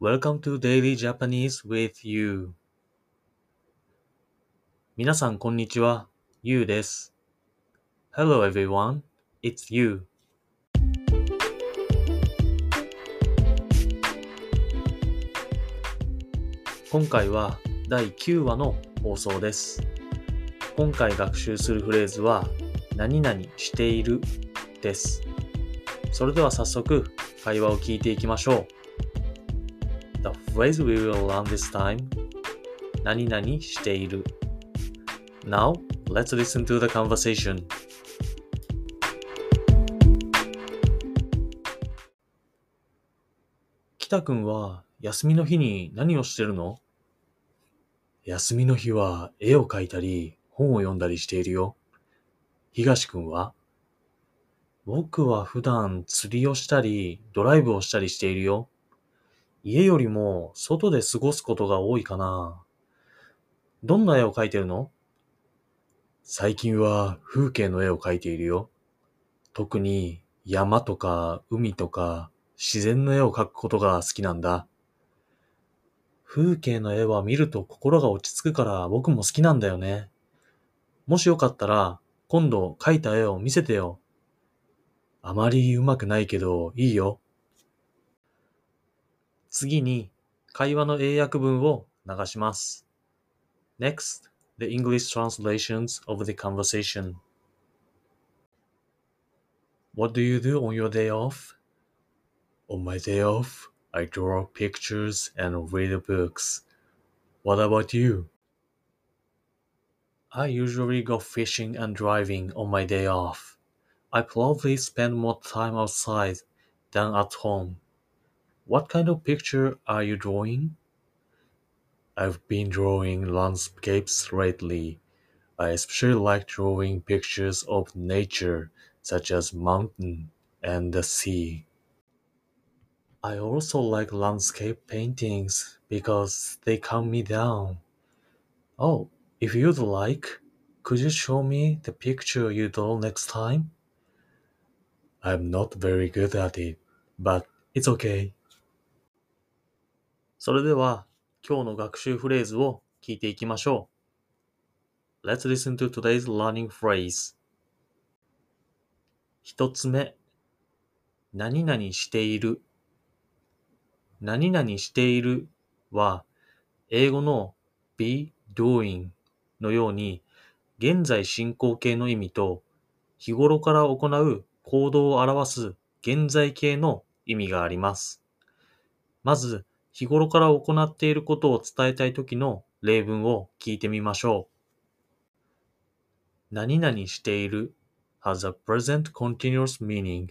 Welcome to Daily Japanese with You 皆さんこんにちは、ゆうです。Hello everyone, it's you. 今回は第9話の放送です。今回学習するフレーズは、何々している？です。それでは早速会話を聞いていきましょう。The phrase we will learn this time 何々している Now, let's listen to the conversation. 北くんは休みの日に何をしてるの？休みの日は絵を描いたり本を読んだりしているよ。東くんは？僕は普段釣りをしたりドライブをしたりしているよ。家よりも外で過ごすことが多いかな。どんな絵を描いてるの？最近は風景の絵を描いているよ。特に山とか海とか自然の絵を描くことが好きなんだ。風景の絵は見ると心が落ち着くから僕も好きなんだよね。もしよかったら今度描いた絵を見せてよ。あまり上手くないけどいいよ。次に会話の英訳文を流します。Next, the English translations of the conversation. What do you do on your day off? On my day off, I draw pictures and read books. What about you? I usually go fishing and driving on my day off. I probably spend more time outside than at home. What kind of picture are you drawing? I've been drawing landscapes lately. I especially like drawing pictures of nature, such as mountain and the sea. I also like landscape paintings because they calm me down. Oh, if you'd like, could you show me the picture you draw next time? I'm not very good at it, but it's okay. それでは今日の学習フレーズを聞いていきましょう。Let's listen to today's learning phrase. 一つ目、何々している。何々しているは、英語の be doing のように、現在進行形の意味と、日頃から行う行動を表す現在形の意味があります。まず、日頃から行っていることを伝えたいときの例文を聞いてみましょう。何々している has a present continuous meaning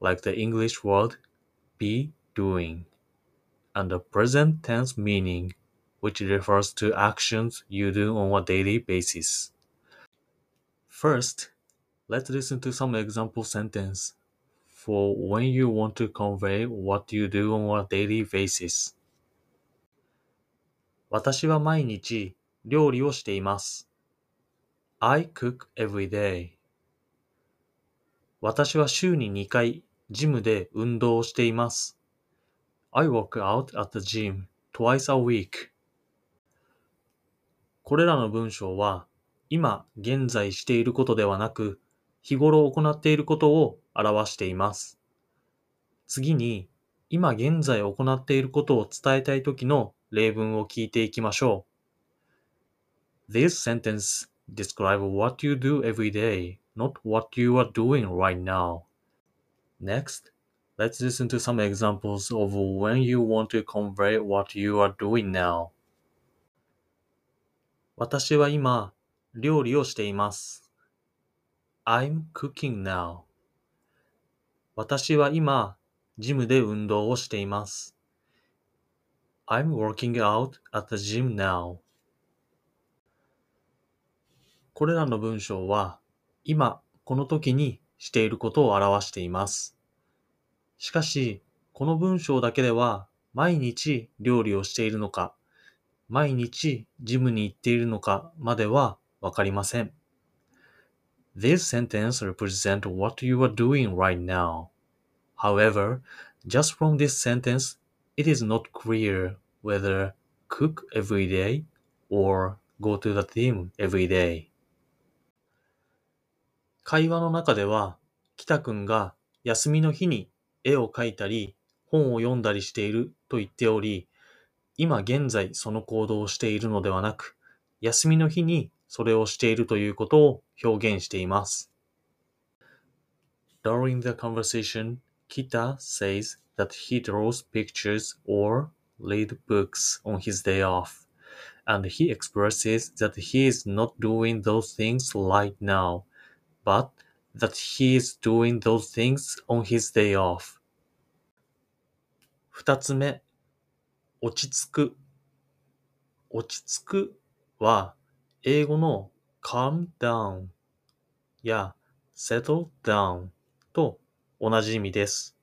like the English word be doing and a present tense meaning which refers to actions you do on a daily basis. First, let's listen to some example sentence for when you want to convey what you do on a daily basis. 私は毎日料理をしています。I cook every day. 私は週に2回ジムで運動をしています。I work out at the gym twice a week. これらの文章は今現在していることではなく日頃行っていることを表しています。次に今現在行っていることを伝えたいときの例文を聞いていきましょう。This sentence describe what you do every day, not what you are doing right now. Next, let's listen to some examples of when you want to convey what you are doing now. 私は今、料理をしています。I'm cooking now. 私は今、ジムで運動をしています。I'm working out at the gym now. これらの文章は、今、この時にしていることを表しています。しかし、この文章だけでは、毎日料理をしているのか、毎日ジムに行っているのかまではわかりません。This sentence represents what you are doing right now. However, just from this sentence, it is not clear whether cook every day or go to the gym every day. 会話の中では、北くんが休みの日に絵を描いたり、本を読んだりしていると言っており、今現在その行動をしているのではなく、休みの日にそれをしているということを表現しています。During the conversation, Kita says that he draws pictures or read books on his day off, and he expresses that he is not doing those things right now, but that he is doing those things on his day off. 二つ目、落ち着く。落ち着くは、英語の calm down や settle down と 同じ意味です。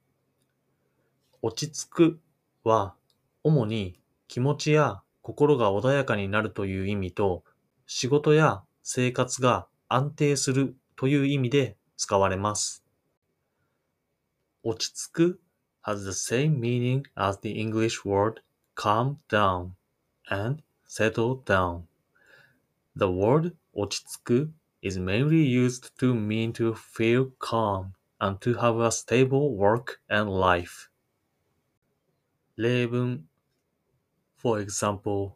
落ち着くは、主に気持ちや心が穏やかになるという意味と、仕事や生活が安定するという意味で使われます。落ち着く has the same meaning as the English word calm down and settle down. The word 落ち着く is mainly used to mean to feel calm and to have a stable work and life. 例文 For example,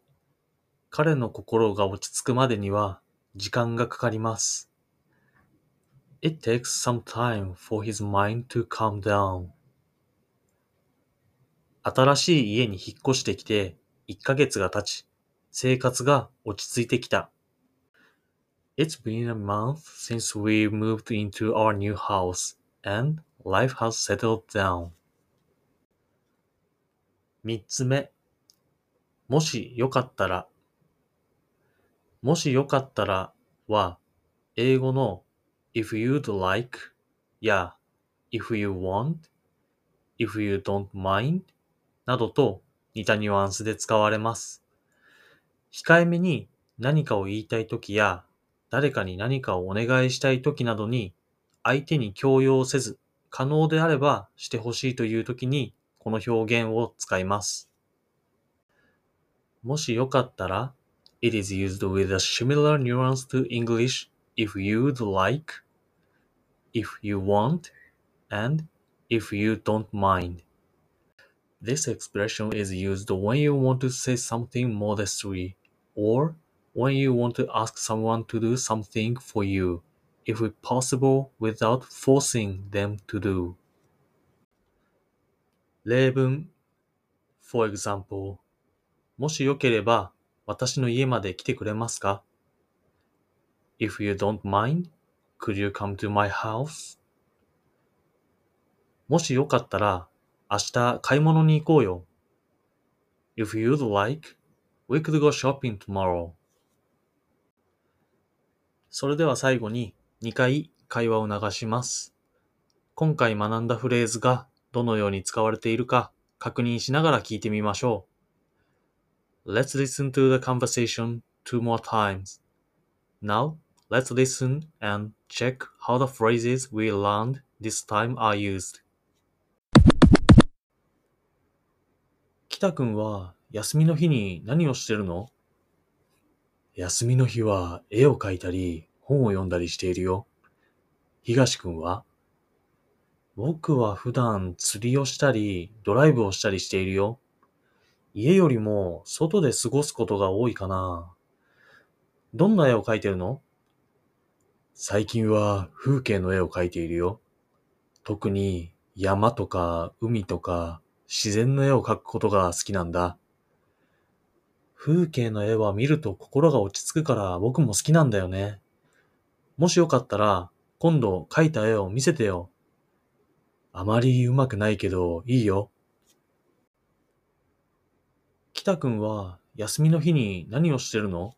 彼の心が落ち着くまでには時間がかかります。It takes some time for his mind to calm down. 新しい家に引っ越してきて1ヶ月が経ち、生活が落ち着いてきた。It's been a month since we moved into our new house and life has settled down. 三つ目。もしよかったら。もしよかったらは、英語の if you'd like や if you want, if you don't mind などと似たニュアンスで使われます。控えめに何かを言いたいときや、誰かに何かをお願いしたいときなどに、相手に強要せず、可能であればしてほしいというときに、この表現を使います。もしよかったら、it is used with a similar nuance to English if you'd like, if you want, and if you don't mind. This expression is used when you want to say something modestly, or when you want to ask someone to do something for you, if possible without forcing them to do. 例文 For example, もしよければ私の家まで来てくれますか ?If you don't mind, could you come to my house? もしよかったら明日買い物に行こうよ。If you'd like, we could go shopping tomorrow. それでは最後に2回会話を流します。今回学んだフレーズがどのように使われているか確認しながら聞いてみましょう。Let's listen to the conversation two more times. Now, let's listen and check how the phrases we learned this time are used. 北くんは休みの日に何をしてるの休みの日は絵を描いたり本を読んだりしているよ。東くんは僕は普段釣りをしたりドライブをしたりしているよ。家よりも外で過ごすことが多いかな。どんな絵を描いてるの？最近は風景の絵を描いているよ。特に山とか海とか自然の絵を描くことが好きなんだ。風景の絵は見ると心が落ち着くから僕も好きなんだよね。もしよかったら今度描いた絵を見せてよ。あまり上手くないけどいいよ。北くんは休みの日に何をしてるの？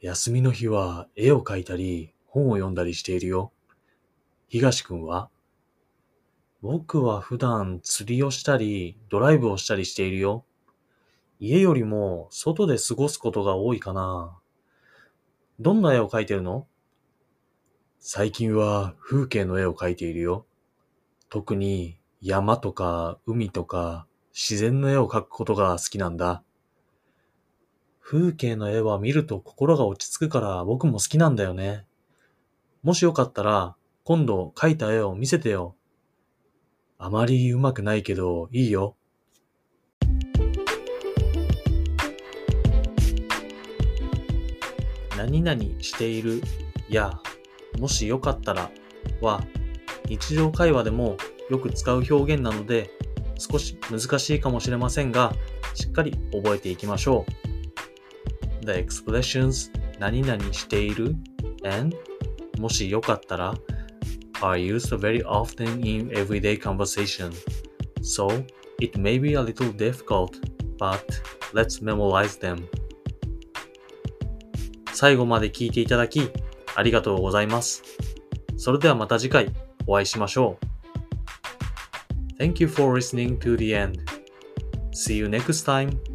休みの日は絵を描いたり本を読んだりしているよ。東くんは僕は普段釣りをしたりドライブをしたりしているよ。家よりも外で過ごすことが多いかな。どんな絵を描いてるの？最近は風景の絵を描いているよ。特に山とか海とか自然の絵を描くことが好きなんだ。風景の絵は見ると心が落ち着くから僕も好きなんだよね。もしよかったら、今度描いた絵を見せてよ。あまり上手くないけど、いいよ。何々しているや、もしよかったらは、日常会話でもよく使う表現なので、少し難しいかもしれませんが、しっかり覚えていきましょう。The expressions 何々している and もしよかったら are used very often in everyday conversation. So it may be a little difficult, but let's memorize them. 最後まで聞いていただきありがとうございます。それではまた次回お会いしましょう。Thank you for listening to the end. See you next time.